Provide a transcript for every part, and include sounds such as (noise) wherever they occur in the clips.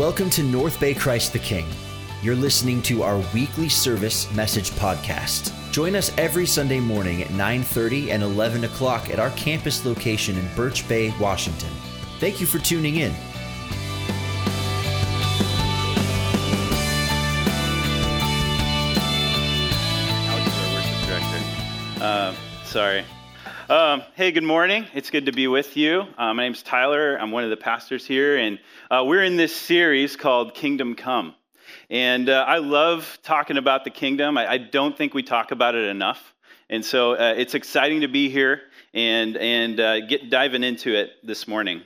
Welcome to North Bay Christ the King. You're listening to our weekly service message podcast. Join us every Sunday morning at 9:30 and 11 o'clock at our campus location in Birch Bay, Washington. Thank you for tuning in. Uh, sorry. Um, hey, good morning. It's good to be with you. Uh, my name's Tyler. I'm one of the pastors here, and uh, we're in this series called Kingdom Come. And uh, I love talking about the kingdom. I, I, don't think we talk about it enough. And so uh, it's exciting to be here and, and uh, get diving into it this morning.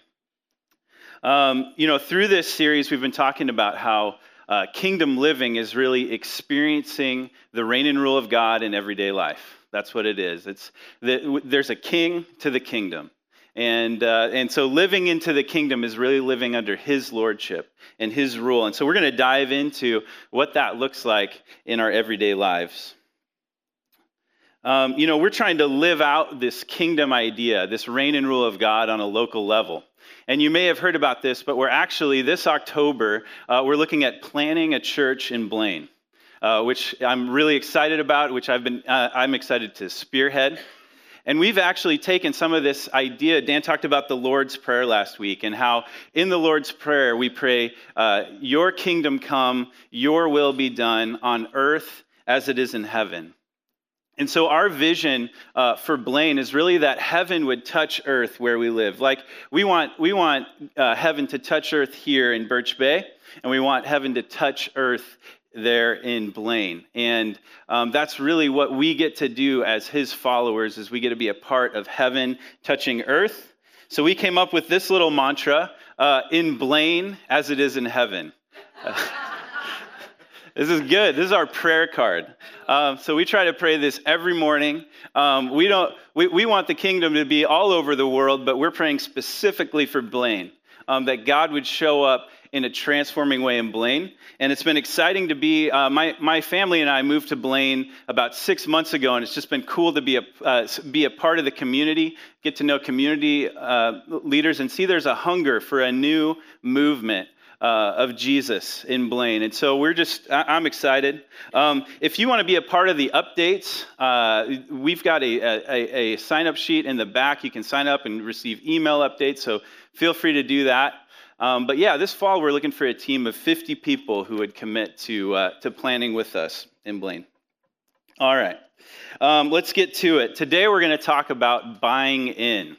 Um, you know, through this series, we've been talking about how uh, kingdom living is really experiencing the reign and rule of God in everyday life. That's what it is. It's the, there's a king to the kingdom. And, uh, and so living into the kingdom is really living under his lordship and his rule. And so we're going to dive into what that looks like in our everyday lives. Um, you know, we're trying to live out this kingdom idea, this reign and rule of God on a local level. And you may have heard about this, but we're actually, this October, uh, we're looking at planning a church in Blaine, uh, which I'm really excited about, which I've been, uh, I'm excited to spearhead. And we've actually taken some of this idea. Dan talked about the Lord's Prayer last week and how in the Lord's Prayer we pray, uh, Your kingdom come, Your will be done on earth as it is in heaven. And so, our vision uh, for Blaine is really that heaven would touch earth where we live. Like, we want, we want uh, heaven to touch earth here in Birch Bay, and we want heaven to touch earth there in Blaine. And um, that's really what we get to do as his followers, is we get to be a part of heaven touching earth. So, we came up with this little mantra uh, in Blaine as it is in heaven. (laughs) This is good. This is our prayer card. Um, so we try to pray this every morning. Um, we don't. We, we want the kingdom to be all over the world, but we're praying specifically for Blaine, um, that God would show up in a transforming way in Blaine. And it's been exciting to be. Uh, my my family and I moved to Blaine about six months ago, and it's just been cool to be a uh, be a part of the community, get to know community uh, leaders, and see there's a hunger for a new movement uh, of Jesus in Blaine. And so we're just, I, am excited. Um, if you want to be a part of the updates, uh, we've got a, a, a sign up sheet in the back. You can sign up and receive email updates. So feel free to do that. Um, but yeah, this fall we're looking for a team of 50 people who would commit to, uh, to planning with us in Blaine. All right, um, let's get to it. Today we're going to talk about buying in.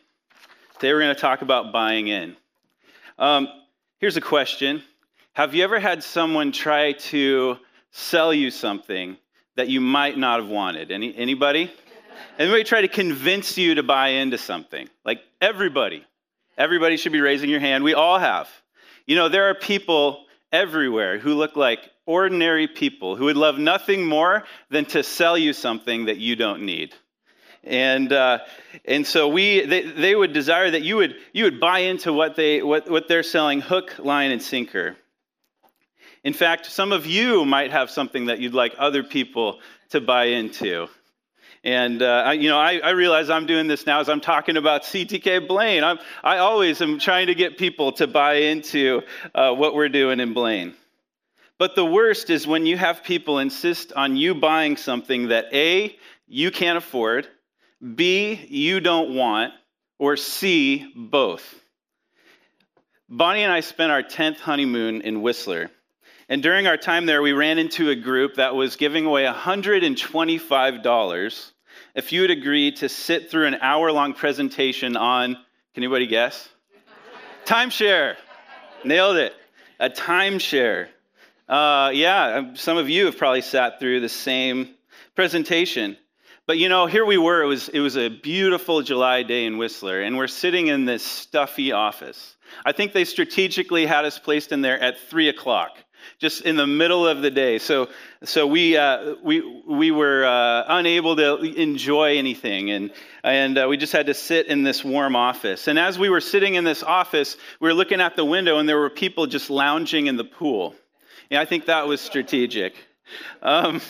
Today we're going to talk about buying in. Um, Here's a question Have you ever had someone try to sell you something that you might not have wanted? Any, anybody? Anybody try to convince you to buy into something? Like everybody. Everybody should be raising your hand. We all have. You know, there are people everywhere who look like ordinary people who would love nothing more than to sell you something that you don't need. And, uh, and so we, they, they would desire that you would, you would buy into what, they, what, what they're selling hook, line, and sinker. In fact, some of you might have something that you'd like other people to buy into. And uh, I, you know, I, I, realize I'm doing this now as I'm talking about CTK Blaine. I'm, I always am trying to get people to buy into uh, what we're doing in Blaine. But the worst is when you have people insist on you buying something that A, you can't afford, B, you don't want, or C, both. Bonnie and I spent our 10th honeymoon in Whistler. And during our time there, we ran into a group that was giving away $125 if you would agree to sit through an hour long presentation on, can anybody guess? timeshare. Nailed it. A timeshare. Uh, yeah, some of you have probably sat through the same presentation. But you know, here we were. It was, it was a beautiful July day in Whistler, and we're sitting in this stuffy office. I think they strategically had us placed in there at 3 o'clock, just in the middle of the day. So, so we, uh, we, we were uh, unable to enjoy anything, and, and uh, we just had to sit in this warm office. And as we were sitting in this office, we were looking out the window, and there were people just lounging in the pool. And I think that was strategic. Um,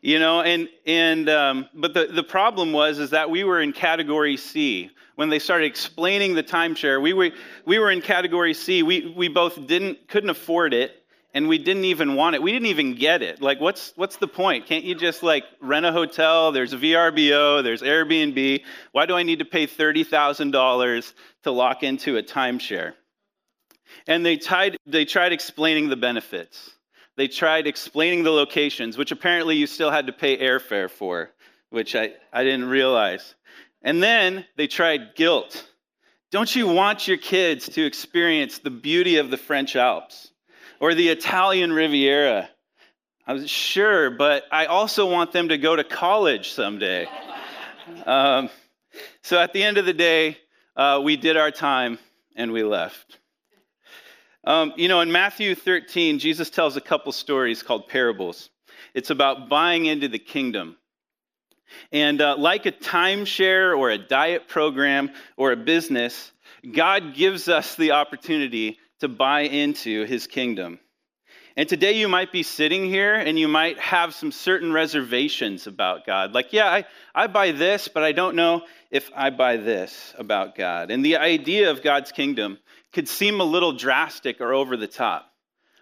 you know, and and um, but the the problem was is that we were in category C when they started explaining the timeshare. We were we were in category C. We we both didn't couldn't afford it, and we didn't even want it. We didn't even get it. Like, what's what's the point? Can't you just like rent a hotel? There's a VRBO. There's Airbnb. Why do I need to pay thirty thousand dollars to lock into a timeshare? And they tried they tried explaining the benefits they tried explaining the locations, which apparently you still had to pay airfare for, which I, I didn't realize. And then they tried guilt. Don't you want your kids to experience the beauty of the French Alps or the Italian Riviera? I was sure, but I also want them to go to college someday. um, so at the end of the day, uh, we did our time and we left. Um, you know, in Matthew 13, Jesus tells a couple stories called parables. It's about buying into the kingdom. And uh, like a timeshare or a diet program or a business, God gives us the opportunity to buy into his kingdom. And today you might be sitting here and you might have some certain reservations about God. Like, yeah, I, I buy this, but I don't know if I buy this about God. And the idea of God's kingdom could seem a little drastic or over the top.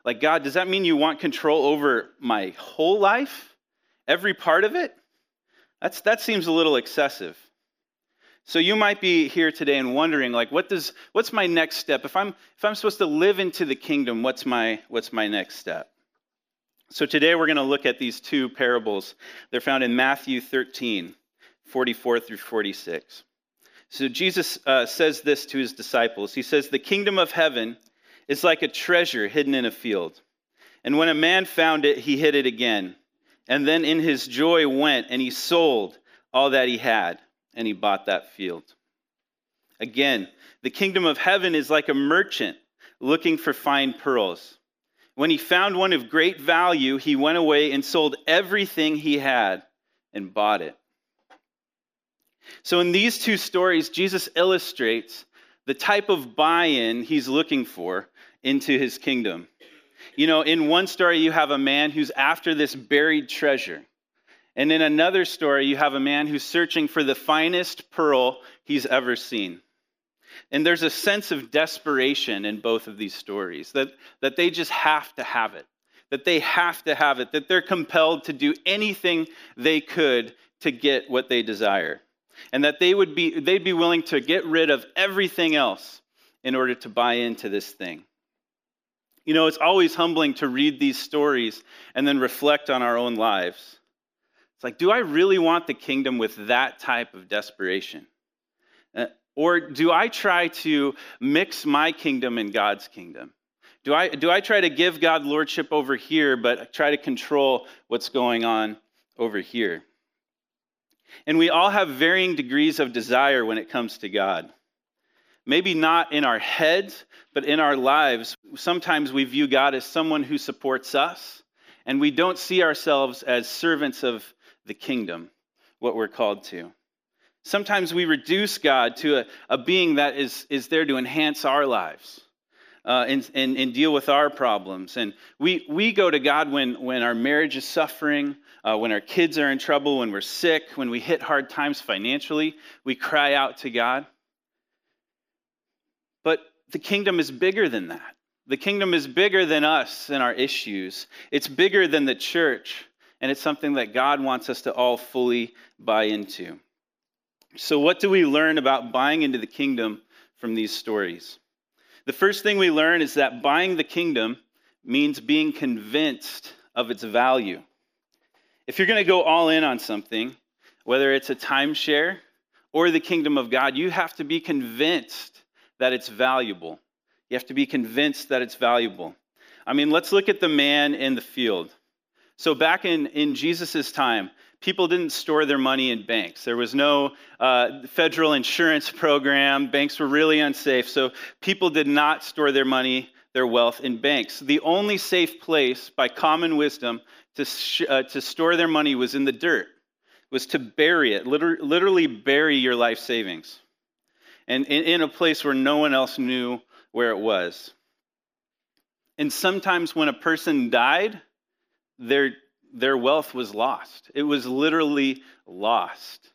Like, God, does that mean you want control over my whole life? Every part of it? That's, that seems a little excessive. So you might be here today and wondering, like, what does, what's my next step? If I'm, if I'm supposed to live into the kingdom, what's my, what's my next step? So today we're going to look at these two parables. They're found in Matthew 13, 44 through 46. So Jesus uh, says this to his disciples. He says, The kingdom of heaven is like a treasure hidden in a field. And when a man found it, he hid it again. And then in his joy went and he sold all that he had and he bought that field. Again, the kingdom of heaven is like a merchant looking for fine pearls. When he found one of great value, he went away and sold everything he had and bought it. So, in these two stories, Jesus illustrates the type of buy in he's looking for into his kingdom. You know, in one story, you have a man who's after this buried treasure. And in another story, you have a man who's searching for the finest pearl he's ever seen. And there's a sense of desperation in both of these stories that, that they just have to have it, that they have to have it, that they're compelled to do anything they could to get what they desire and that they would be they'd be willing to get rid of everything else in order to buy into this thing. You know, it's always humbling to read these stories and then reflect on our own lives. It's like, do I really want the kingdom with that type of desperation? Uh, or do I try to mix my kingdom and God's kingdom? Do I, do I try to give God lordship over here, but try to control what's going on over here? And we all have varying degrees of desire when it comes to God. Maybe not in our heads, but in our lives. Sometimes we view God as someone who supports us, and we don't see ourselves as servants of the kingdom, what we're called to. Sometimes we reduce God to a, a being that is, is there to enhance our lives. Uh, and, and, and, deal with our problems. And we, we go to God when, when our marriage is suffering, uh, when our kids are in trouble, when we're sick, when we hit hard times financially, we cry out to God. But the kingdom is bigger than that. The kingdom is bigger than us and our issues, it's bigger than the church, and it's something that God wants us to all fully buy into. So, what do we learn about buying into the kingdom from these stories? The first thing we learn is that buying the kingdom means being convinced of its value. If you're going to go all in on something, whether it's a timeshare or the kingdom of God, you have to be convinced that it's valuable. You have to be convinced that it's valuable. I mean, let's look at the man in the field. So, back in, in Jesus' time, people didn't store their money in banks. There was no uh, federal insurance (laughs) program. Banks were really unsafe. So, people did not store their money, their wealth in banks. The only safe place, by common wisdom, to, sh- uh, to store their money was in the dirt, was to bury it, liter- literally bury your life savings, and in, in a place where no one else knew where it was. And sometimes when a person died, their, their wealth was lost. It was literally lost.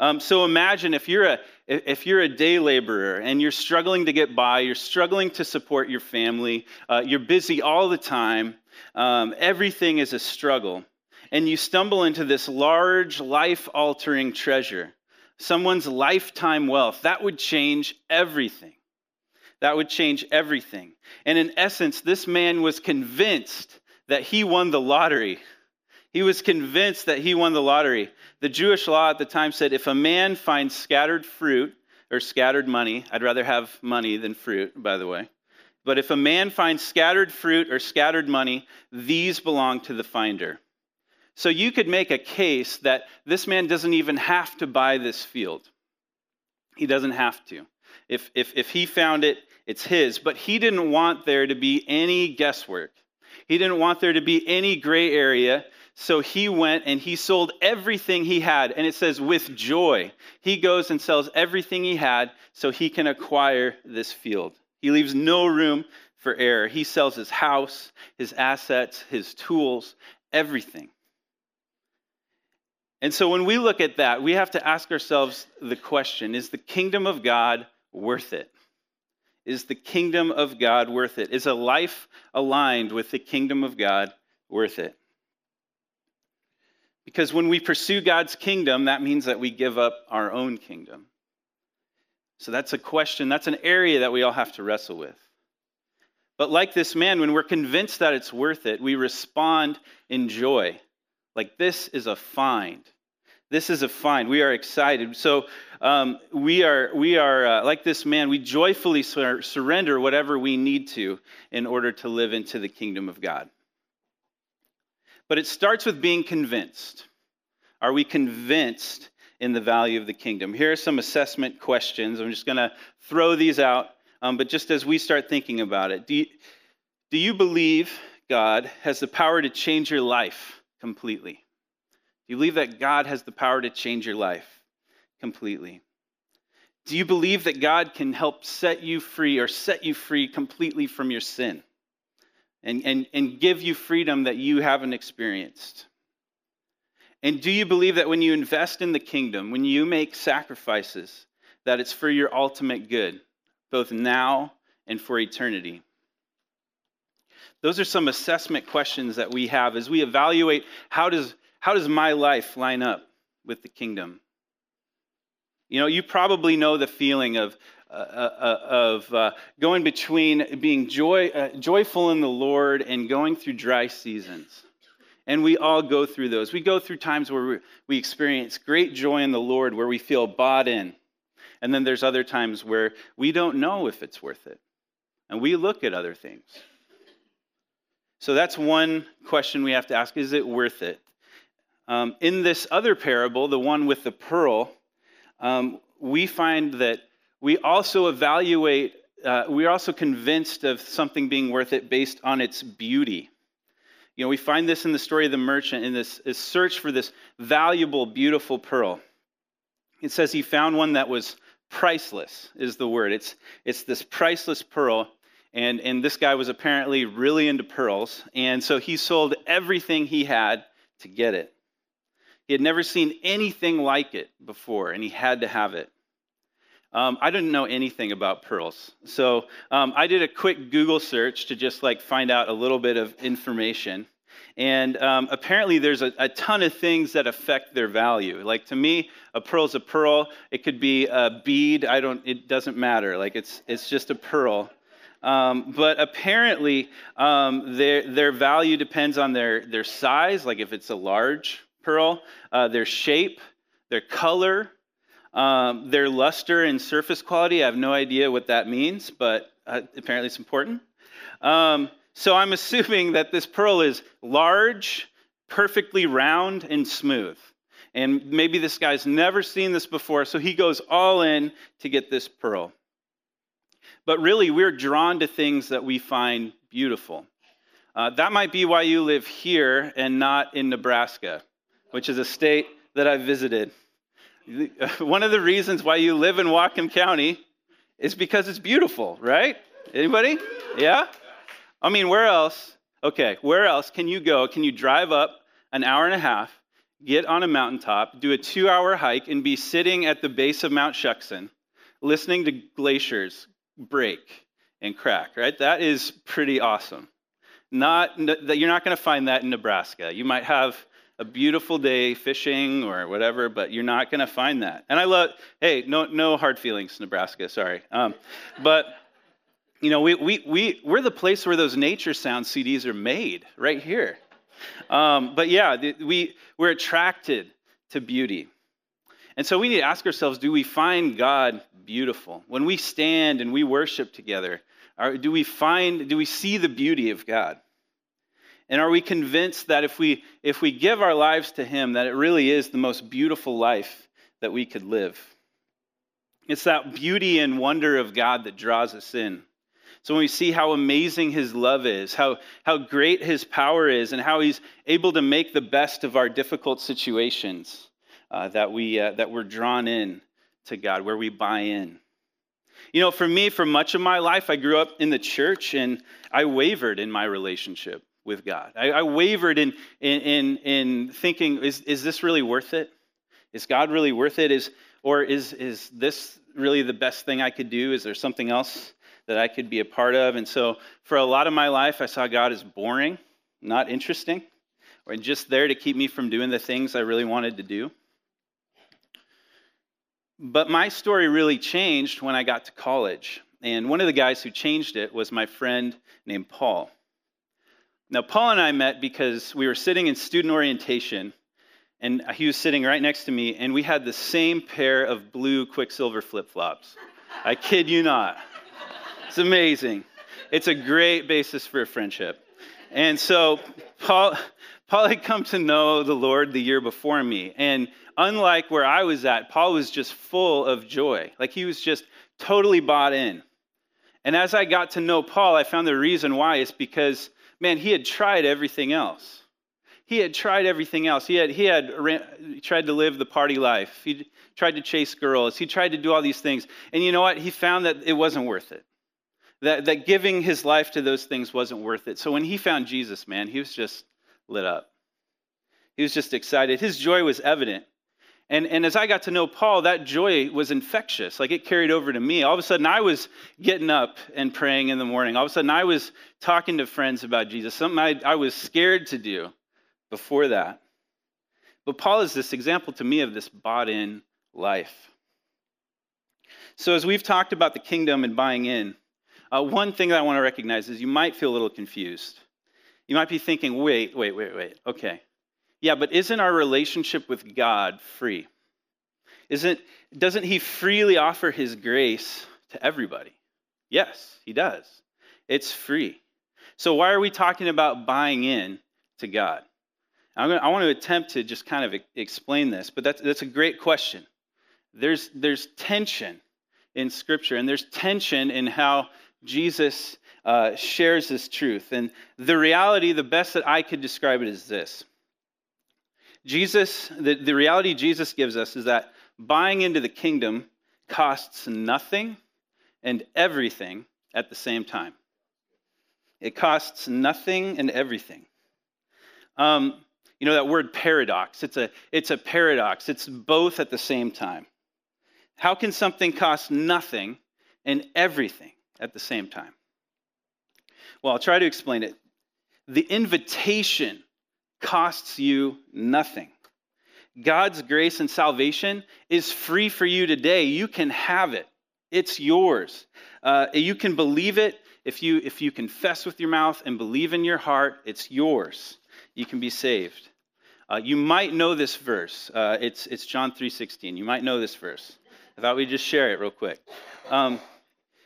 Um, so imagine if you're a if you're a day laborer and you're struggling to get by, you're struggling to support your family, uh, you're busy all the time, um, everything is a struggle, and you stumble into this large, life altering treasure, someone's lifetime wealth, that would change everything. That would change everything. And in essence, this man was convinced that he won the lottery. He was convinced that he won the lottery. The Jewish law at the time said if a man finds scattered fruit or scattered money, I'd rather have money than fruit, by the way. But if a man finds scattered fruit or scattered money, these belong to the finder. So you could make a case that this man doesn't even have to buy this field. He doesn't have to. If, if, if he found it, it's his. But he didn't want there to be any guesswork. He didn't want there to be any gray area. So he went and he sold everything he had. And it says, with joy. He goes and sells everything he had so he can acquire this field. He leaves no room for error. He sells his house, his assets, his tools, everything. And so when we look at that, we have to ask ourselves the question is the kingdom of God worth it? Is the kingdom of God worth it? Is a life aligned with the kingdom of God worth it? Because when we pursue God's kingdom, that means that we give up our own kingdom. So that's a question, that's an area that we all have to wrestle with. But like this man, when we're convinced that it's worth it, we respond in joy. Like, this is a find. This is a find. We are excited. So um, we are, we are uh, like this man, we joyfully sur- surrender whatever we need to in order to live into the kingdom of God. But it starts with being convinced. Are we convinced in the value of the kingdom? Here are some assessment questions. I'm just going to throw these out, um, but just as we start thinking about it, do you, do you believe God has the power to change your life completely? Do you believe that God has the power to change your life completely? Do you believe that God can help set you free or set you free completely from your sin and, and, and give you freedom that you haven't experienced? And do you believe that when you invest in the kingdom, when you make sacrifices, that it's for your ultimate good, both now and for eternity? Those are some assessment questions that we have as we evaluate how does how does my life line up with the kingdom? You know, you probably know the feeling of, uh, uh, of uh, going between being joy, uh, joyful in the Lord and going through dry seasons. And we all go through those. We go through times where we experience great joy in the Lord, where we feel bought in. And then there's other times where we don't know if it's worth it. And we look at other things. So that's one question we have to ask is it worth it? Um, in this other parable, the one with the pearl, um, we find that we also evaluate, uh, we're also convinced of something being worth it based on its beauty. You know, we find this in the story of the merchant in this, this search for this valuable, beautiful pearl. It says he found one that was priceless, is the word. It's, it's this priceless pearl. And, and this guy was apparently really into pearls. And so he sold everything he had to get it. He had never seen anything like it before, and he had to have it. Um, I didn't know anything about pearls. So um, I did a quick Google search to just like find out a little bit of information. And um, apparently, there's a, a, ton of things that affect their value. Like to me, a pearl's a pearl. It could be a bead. I don't. It doesn't matter. Like it's it's just a pearl. Um, but apparently, um, their their value depends on their their size. Like if it's a large pearl, uh, their shape, their color, um, their luster and surface quality. I have no idea what that means, but uh, apparently it's important. Um, so I'm (laughs) assuming that this pearl is large, perfectly round, and smooth. And maybe this guy's never seen this before, so he goes all in to get this pearl. But really, we're drawn to things that we find beautiful. Uh, that might be why you live here and not in Nebraska which is a state that I visited. (laughs) One of the reasons why you live in Whatcom County is because it's beautiful, right? Anybody? Yeah? I mean, where else? Okay, where else can you go? Can you drive up an hour and a half, get on a mountaintop, do a two hour hike, and be sitting at the base of Mount Shuksan, listening to glaciers break and crack, right? That is pretty awesome. Not that you're not going to find that in Nebraska. You might have a beautiful day fishing or whatever, but you're not going to find that. And I love, hey, no, no hard feelings, Nebraska, sorry. Um, but, you know, we, we, we, we're the place where those nature sound CDs are made, right here. Um, but yeah, we, we're attracted to beauty. And so we need to ask ourselves do we find God beautiful? When we stand and we worship together, are, do we find, do we see the beauty of God? And are we convinced that if we, if we give our lives to Him, that it really is the most beautiful life that we could live? It's that beauty and wonder of God that draws us in. So when we see how amazing His love is, how, how great His power is, and how He's able to make the best of our difficult situations, uh, that, we, uh, that we're drawn in to God, where we buy in. You know, for me, for much of my life, I grew up in the church and I wavered in my relationship with God. I, I wavered in, in, in, in, thinking, is, is this really worth it? Is God really worth it? Is, or is, is this really the best thing I could do? Is there something else that I could be a part of? And so for a lot of my life, I saw God as boring, not interesting, or just there to keep me from doing the things I really wanted to do. But my story really changed when I got to college. And one of the guys who changed it was my friend named Paul. Now, Paul and I met because we were sitting in student orientation, and he was sitting right next to me, and we had the same pair of blue Quiksilver flip flops. I kid you not. It's amazing. It's a great basis for a friendship. And so, Paul, Paul had come to know the Lord the year before me. And unlike where I was at, Paul was just full of joy. Like he was just totally bought in. And as I got to know Paul, I found the reason why is because man, he had tried everything else. He had tried everything else. He had, he had he tried to live the party life. He tried to chase girls. He tried to do all these things. And you know what? He found that it wasn't worth it. That, that giving his life to those things wasn't worth it. So when he found Jesus, man, he was just lit up. He was just excited. His joy was evident. And, and as I got to know Paul, that joy was infectious. Like it carried over to me. All of a sudden, I was getting up and praying in the morning. All of a sudden, I was talking to friends about Jesus, something I, I was scared to do before that. But Paul is this example to me of this bought in life. So, as we've talked about the kingdom and buying in, uh, one thing that I want to recognize is you might feel a little confused. You might be thinking, wait, wait, wait, wait. Okay. Yeah, but isn't our relationship with God free? Isn't, doesn't He freely offer His grace to everybody? Yes, He does. It's free. So why are we talking about buying in to God? Gonna, i want to attempt to just kind of explain this, but that's, that's a great question. There's, there's tension in Scripture, and there's tension in how Jesus uh, shares this truth. And the reality, the best that I could describe it is this Jesus, the, the reality Jesus gives us is that buying into the kingdom costs nothing and everything at the same time. It costs nothing and everything. Um, you know that word paradox. It's a, it's a paradox. It's both at the same time. How can something cost nothing and everything at the same time? Well, I'll try to explain it. The invitation costs you nothing. God's grace and salvation is free for you today. You can have it, it's yours. Uh, you can believe it. If you, if you confess with your mouth and believe in your heart, it's yours. You can be saved. Uh, you might know this verse. Uh, it's, it's John 3.16. You might know this verse. I thought we'd just share it real quick. Um,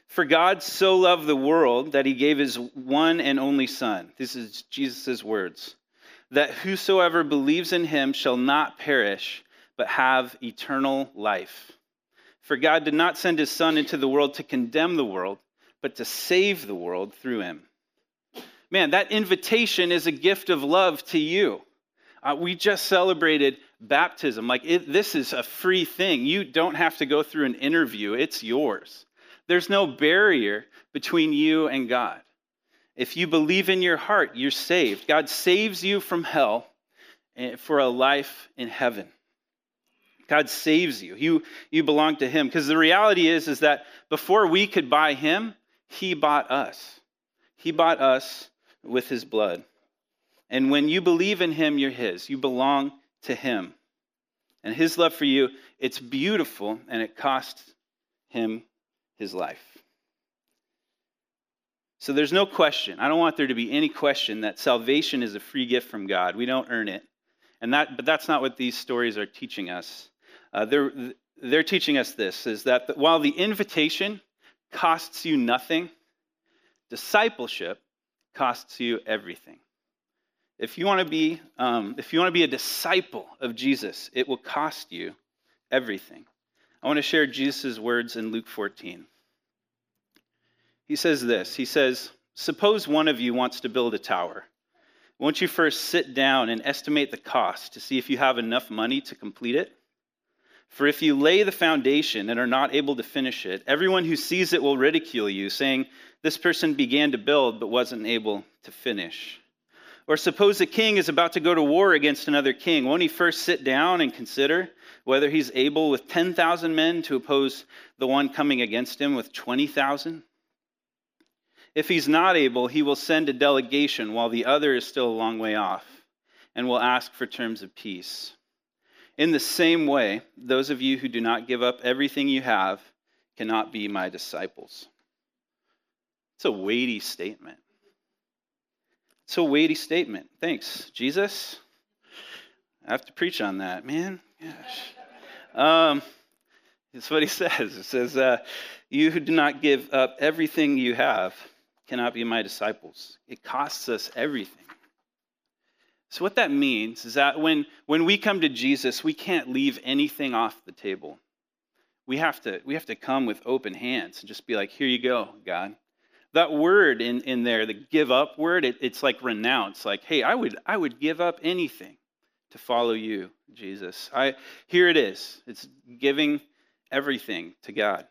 For God so loved the world that he gave his one and only Son. This is Jesus' words that whosoever believes in him shall not perish, but have eternal life. For God did not send his Son into the world to condemn the world, but to save the world through him. Man, that invitation is a gift of love to you. Uh, we just celebrated baptism. Like, it, this is a free thing. You don't have to go through an interview, it's yours. There's no barrier between you and God. If you believe in your heart, you're saved. God saves you from hell eh, for a life in heaven. God saves you. You, you belong to Him. Because the reality is, is that before we could buy Him, He bought us. He bought us with His blood. And when you believe in Him, you're His. You belong to Him. And His love for you, it's beautiful, and it cost Him His life. So there's no question. I don't want there to be any question that salvation is a free gift from God. We don't earn it. And that, but that's not what these stories are teaching us. Uh, they're, they're teaching us this is that while the invitation costs you nothing, discipleship costs you everything. If you want to be, um, if you want to be a disciple of Jesus, it will cost you everything. I want to share Jesus' words in Luke 14. He says this He says, Suppose one of you wants to build a tower. Won't you first sit down and estimate the cost to see if you have enough money to complete it? For if you lay the foundation and are not able to finish it, everyone who sees it will ridicule you, saying, This person began to build but wasn't able to finish. Or suppose a king is about to go to war against another king. Won't he first sit down and consider whether he's able with 10,000 men to oppose the one coming against him with 20,000? If he's not able, he will send a delegation while the other is still a long way off and will ask for terms of peace. In the same way, those of you who do not give up everything you have cannot be my disciples. It's a weighty statement. It's a weighty statement. Thanks, Jesus. I have to preach on that, man. Gosh. Um, that's what he (laughs) says. It says, uh, You who do not give up everything you have cannot be my disciples. It costs us everything. So, what that means is that when, when we come to Jesus, we can't leave anything off the table. We have, to, we have to come with open hands and just be like, here you go, God. That word in, in there, the give up word, it, it's like renounce. Like, hey, I would, I would give up anything to follow you, Jesus. I, here it is. It's giving everything to God.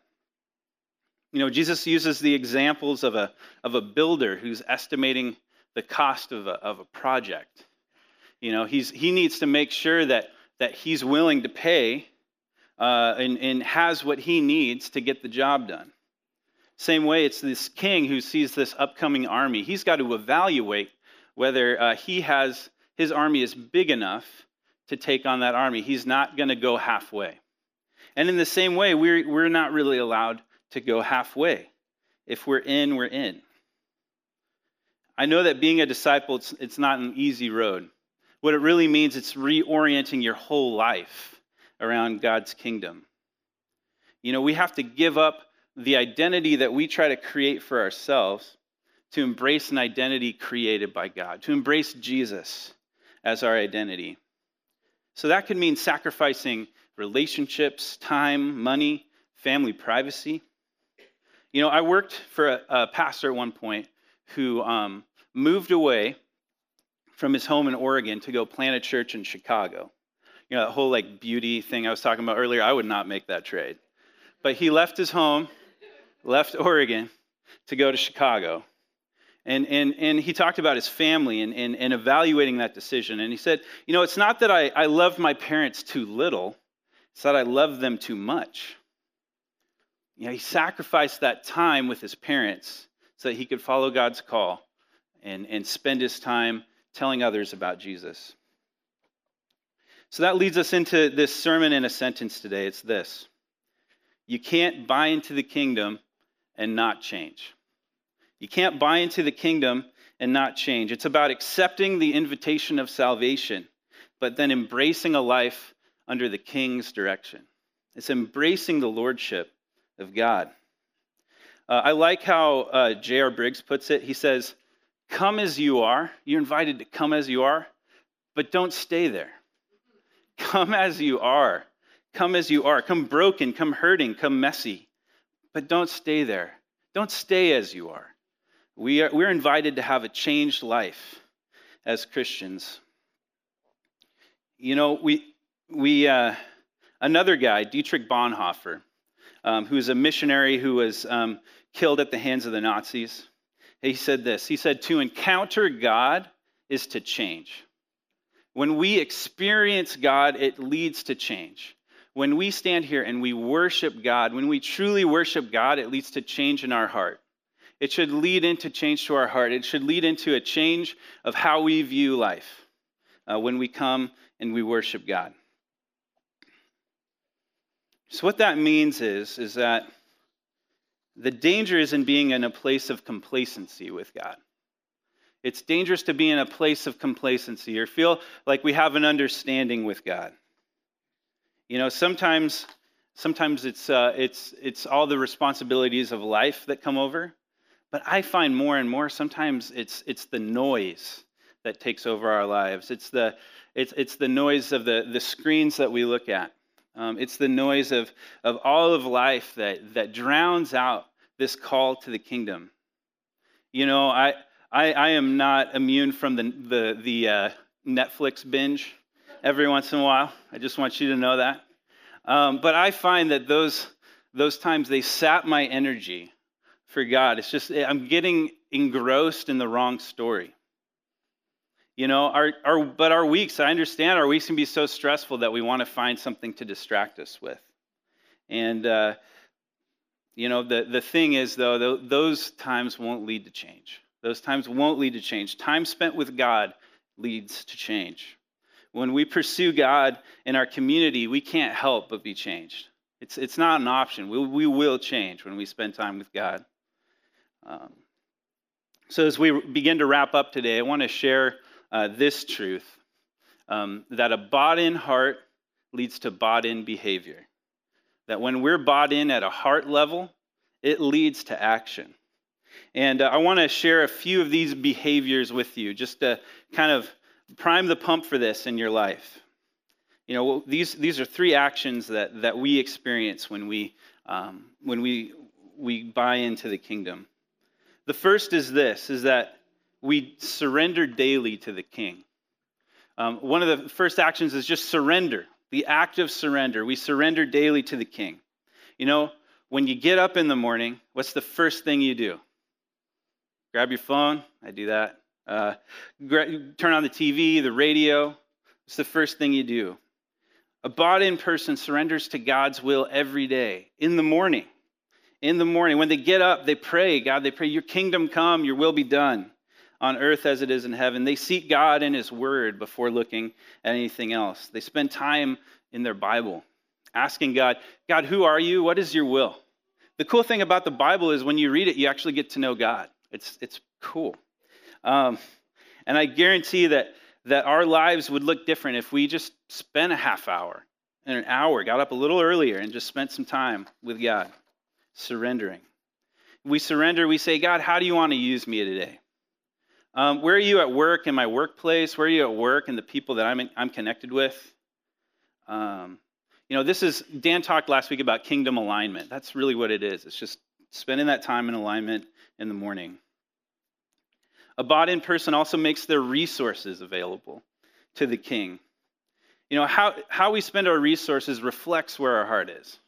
You know, Jesus uses the examples of a, of a builder who's estimating the cost of a, of a project. You know, he's, he needs to make sure that, that he's willing to pay uh, and, and has what he needs to get the job done. Same way, it's this king who sees this upcoming army. He's got to evaluate whether uh, he has his army is big enough to take on that army. He's not going to go halfway. And in the same way, we're, we're not really allowed to go halfway. If we're in, we're in. I know that being a disciple, it's, it's not an easy road. What it really means, it's reorienting your whole life around God's kingdom. You know, we have to give up the identity that we try to create for ourselves to embrace an identity created by God, to embrace Jesus as our identity. So that could mean sacrificing relationships, time, money, family privacy. You know, I worked for a, a pastor at one point who um, moved away from his home in Oregon to go plant a church in Chicago. You know, that whole like beauty thing I was talking about earlier, I would not make that trade. But he left his home, left Oregon to go to Chicago. And, and, and he talked about his family and, and, and evaluating that decision. And he said, You know, it's not that I, I my parents too little, it's that I loved them too much. You know, he sacrificed that time with his parents so that he could follow God's call and, and spend his time telling others about Jesus. So that leads us into this sermon in a sentence today. It's this You can't buy into the kingdom and not change. You can't buy into the kingdom and not change. It's about accepting the invitation of salvation, but then embracing a life under the king's direction. It's embracing the lordship of God. Uh, I like how uh, J.R. Briggs puts it. He says, Come as you are. You're invited to come as you are, but don't stay there. Come as you are. Come as you are. Come broken, come hurting, come messy, but don't stay there. Don't stay as you are. We are we're invited to have a changed life as Christians. You know, we, we uh, another guy, Dietrich Bonhoeffer, um, a missionary who was um, killed at the hands of the Nazis. he said this He said, To encounter God is to change. When we experience God, it leads to change. When we stand here and we worship God, when we truly worship God, it leads to change in our heart. It should lead into change to our heart. It should lead into a change of how we view life uh, when we come and we worship God. So what that means is, is that the danger is in being in a place of complacency with God. It's dangerous to be in a place of complacency or feel like we have an understanding with God. You know, sometimes, sometimes it's, uh, it's, it's all the responsibilities of life that come over. But I find more and more sometimes it's, it's the noise that takes over our lives. It's the, it's, it's the noise of the, the screens that we look at. Um, it's the noise of, of all of life that, that drowns out this call to the kingdom. You know, I, I, I am not immune from the, the, the uh, Netflix binge every once in a while. I just want you to know that. Um, but I find that those, those times they sap my energy for God. It's just, I'm getting engrossed in the wrong story. You know, our, our, but our weeks, I understand our weeks can be so stressful that we want to find something to distract us with. And, uh, you know, the, the thing is, though, those times won't lead to change. Those times won't lead to change. Time spent with God leads to change. When we pursue God in our community, we can't help but be changed. It's, it's not an option. We, we will change when we spend time with God. Um, so, as we begin to wrap up today, I want to share uh, this truth um, that a bought in heart leads to bought in behavior. That when we're bought in at a heart level, it leads to action. And uh, I want to share a few of these behaviors with you just to kind of prime the pump for this in your life. You know, these, these are three actions that, that we experience when we, um, when we, we buy into the kingdom. The first is this, is that we surrender daily to the king. Um, one of the first actions is just surrender, the act of surrender. We surrender daily to the king. You know, when you get up in the morning, what's the first thing you do? Grab your phone. I do that. Uh, gra- turn on the TV, the radio. It's the first thing you do. A bought in person surrenders to God's will every day in the morning in the morning. When they get up, they pray, God, they pray, Your kingdom come, your will be done on earth as it is in heaven. They seek God and His word before looking at anything else. They spend time in their Bible, asking God, God, who are you? What is your will? The cool thing about the Bible is when you read it, you actually get to know God. It's, it's cool. Um, and I guarantee that, that our lives would look different if we just spent a half hour and an hour, got up a little earlier, and just spent some time with God surrendering. We surrender, we say, God, how do you want to use me today? Um, where are you at work in my workplace? Where are you at work and the people that I'm, in, I'm connected with? Um, you know, this is, Dan talked last week about kingdom alignment. That's really what it is. It's just spending that time in alignment in the morning. A bought in person also makes their resources available to the king. You know, how, how we spend our resources reflects where our heart is.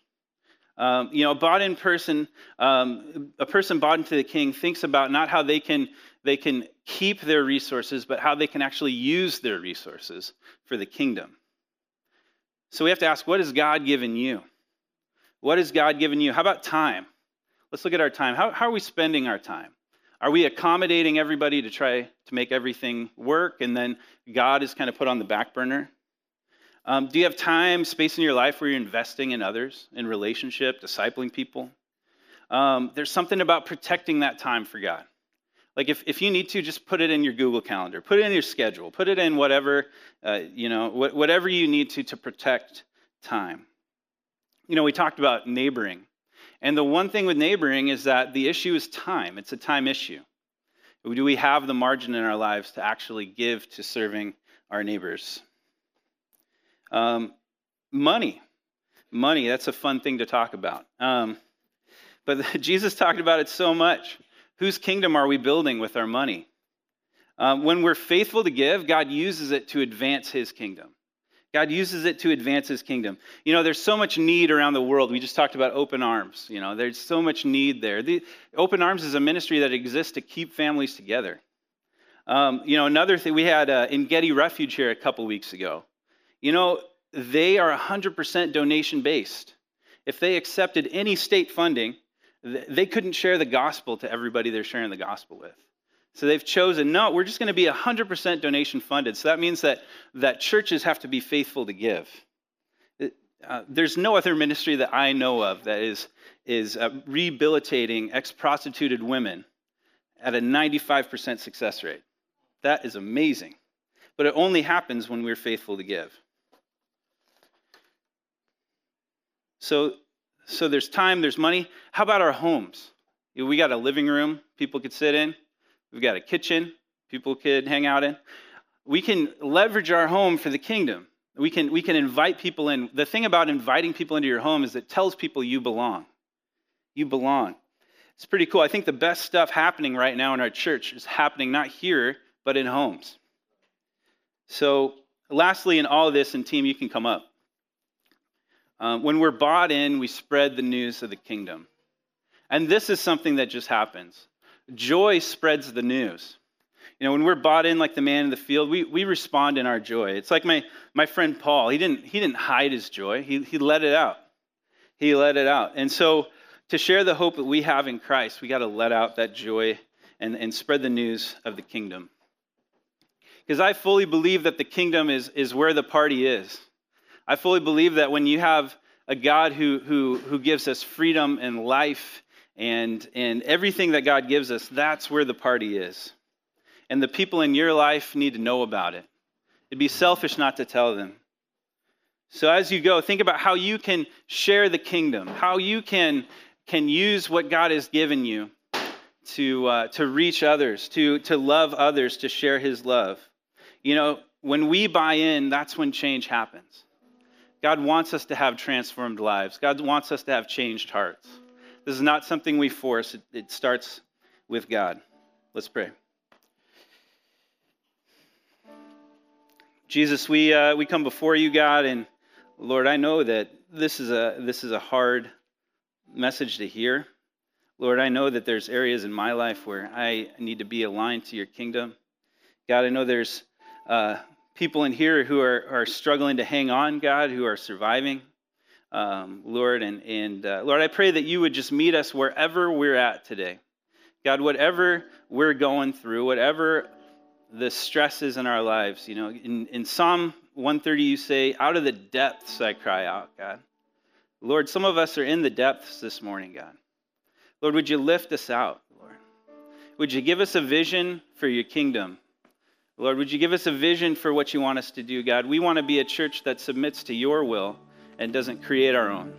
Um, you know, a bought in person, um, a person bought into the king thinks about not how they can they can keep their resources, but how they can actually use their resources for the kingdom. So we have to ask, what has God given you? What has God given you? How about time? Let's look at our time. How, how are we spending our time? Are we accommodating everybody to try to make everything work, and then God is kind of put on the back burner? Um, do you have time, space in your life where you're investing in others, in relationship, discipling people? Um, there's something about protecting that time for God. Like if, if you need to, just put it in your Google Calendar, put it in your schedule, put it in whatever, uh, you know, wh- whatever you need to to protect time. You know, we talked about neighboring. And the one thing with neighboring is that the issue is time. It's a time issue. Do we have the margin in our lives to actually give to serving our neighbors? Um, money. Money, that's a fun thing to talk about. Um, but (laughs) Jesus talked about it so much. Whose kingdom are we building with our money? Um, when we're faithful to give, God uses it to advance his kingdom. God uses it to advance his kingdom. You know, there's so much need around the world. We just talked about open arms. You know, there's so much need there. The, open arms is a ministry that exists to keep families together. Um, you know, another thing we had uh, in Getty Refuge here a couple weeks ago. You know, they are 100% donation based. If they accepted any state funding, they couldn't share the gospel to everybody they're sharing the gospel with. So they've chosen, no, we're just going to be 100% donation funded. So that means that, that churches have to be faithful to give. Uh, there's no other ministry that I know of that is, is uh, rehabilitating ex prostituted women at a 95% success rate. That is amazing. But it only happens when we're faithful to give. So, so there's time, there's money. How about our homes? We got a living room people could sit in. We've got a kitchen people could hang out in. We can leverage our home for the kingdom. We can, we can invite people in. The thing about inviting people into your home is it tells people you belong. You belong. It's pretty cool. I think the best stuff happening right now in our church is happening not here, but in homes. So, lastly, in all of this, and team, you can come up. Um, when we're bought in, we spread the news of the kingdom. And this is something that just happens. Joy spreads the news. You know, when we're bought in like the man in the field, we, we respond in our joy. It's like my, my friend Paul. He didn't, he didn't hide his joy, he, he let it out. He let it out. And so, to share the hope that we have in Christ, we got to let out that joy and, and spread the news of the kingdom. Because I fully believe that the kingdom is, is where the party is. I fully believe that when you have a God who, who, who gives us freedom and life and, and everything that God gives us, that's where the party is. And the people in your life need to know about it. It'd be selfish not to tell them. So as you go, think about how you can share the kingdom, how you can, can use what God has given you to, uh, to reach others, to, to love others, to share his love. You know, when we buy in, that's when change happens. God wants us to have transformed lives. God wants us to have changed hearts. This is not something we force, it, it starts with God. Let's pray. Jesus, we, uh, we come before you, God, and Lord, I know that this is, a, this is a hard message to hear. Lord, I know that there's areas in my life where I need to be aligned to your kingdom. God, I know there's uh, people in here who are, are struggling to hang on, God, who are surviving, um, Lord. And, and uh, Lord, I pray that you would just meet us wherever we're at today. God, whatever we're going through, whatever the stresses in our lives, you know, in, in Psalm 130, you say, Out of the depths I cry out, God. Lord, some of us are in the depths this morning, God. Lord, would you lift us out, Lord? Would you give us a vision for your kingdom? Lord, would you give us a vision for what you want us to do, God? We want to be a church that submits to your will and doesn't create our own.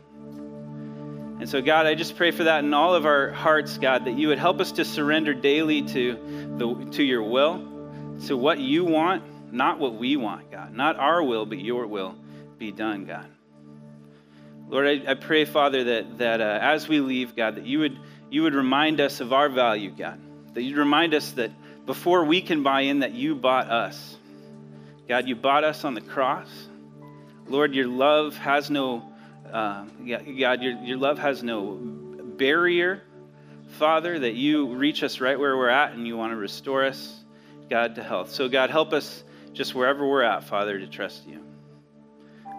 And so, God, I just pray for that in all of our hearts, God, that you would help us to surrender daily to, the, to your will, to what you want, not what we want, God. Not our will, but your will be done, God. Lord, I, I pray, Father, that, that uh, as we leave, God, that you would, you would remind us of our value, God. That you'd remind us that before we can buy in that you bought us. God, you bought us on the cross. Lord, your love has no, uh, God, your, your love has no barrier, Father, that you reach us right where we're at and you want to restore us, God, to health. So, God, help us just wherever we're at, Father, to trust you.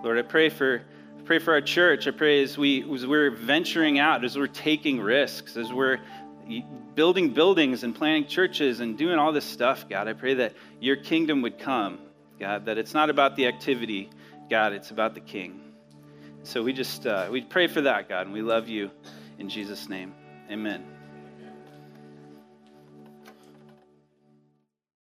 Lord, I pray for pray for our church. I pray as we as we're venturing out, as we're taking risks, as we're building buildings and planting churches and doing all this stuff, God. I pray that your kingdom would come, God, that it's not about the activity, God, it's about the king. So we just, uh, we pray for that, God, and we love you in Jesus' name. Amen.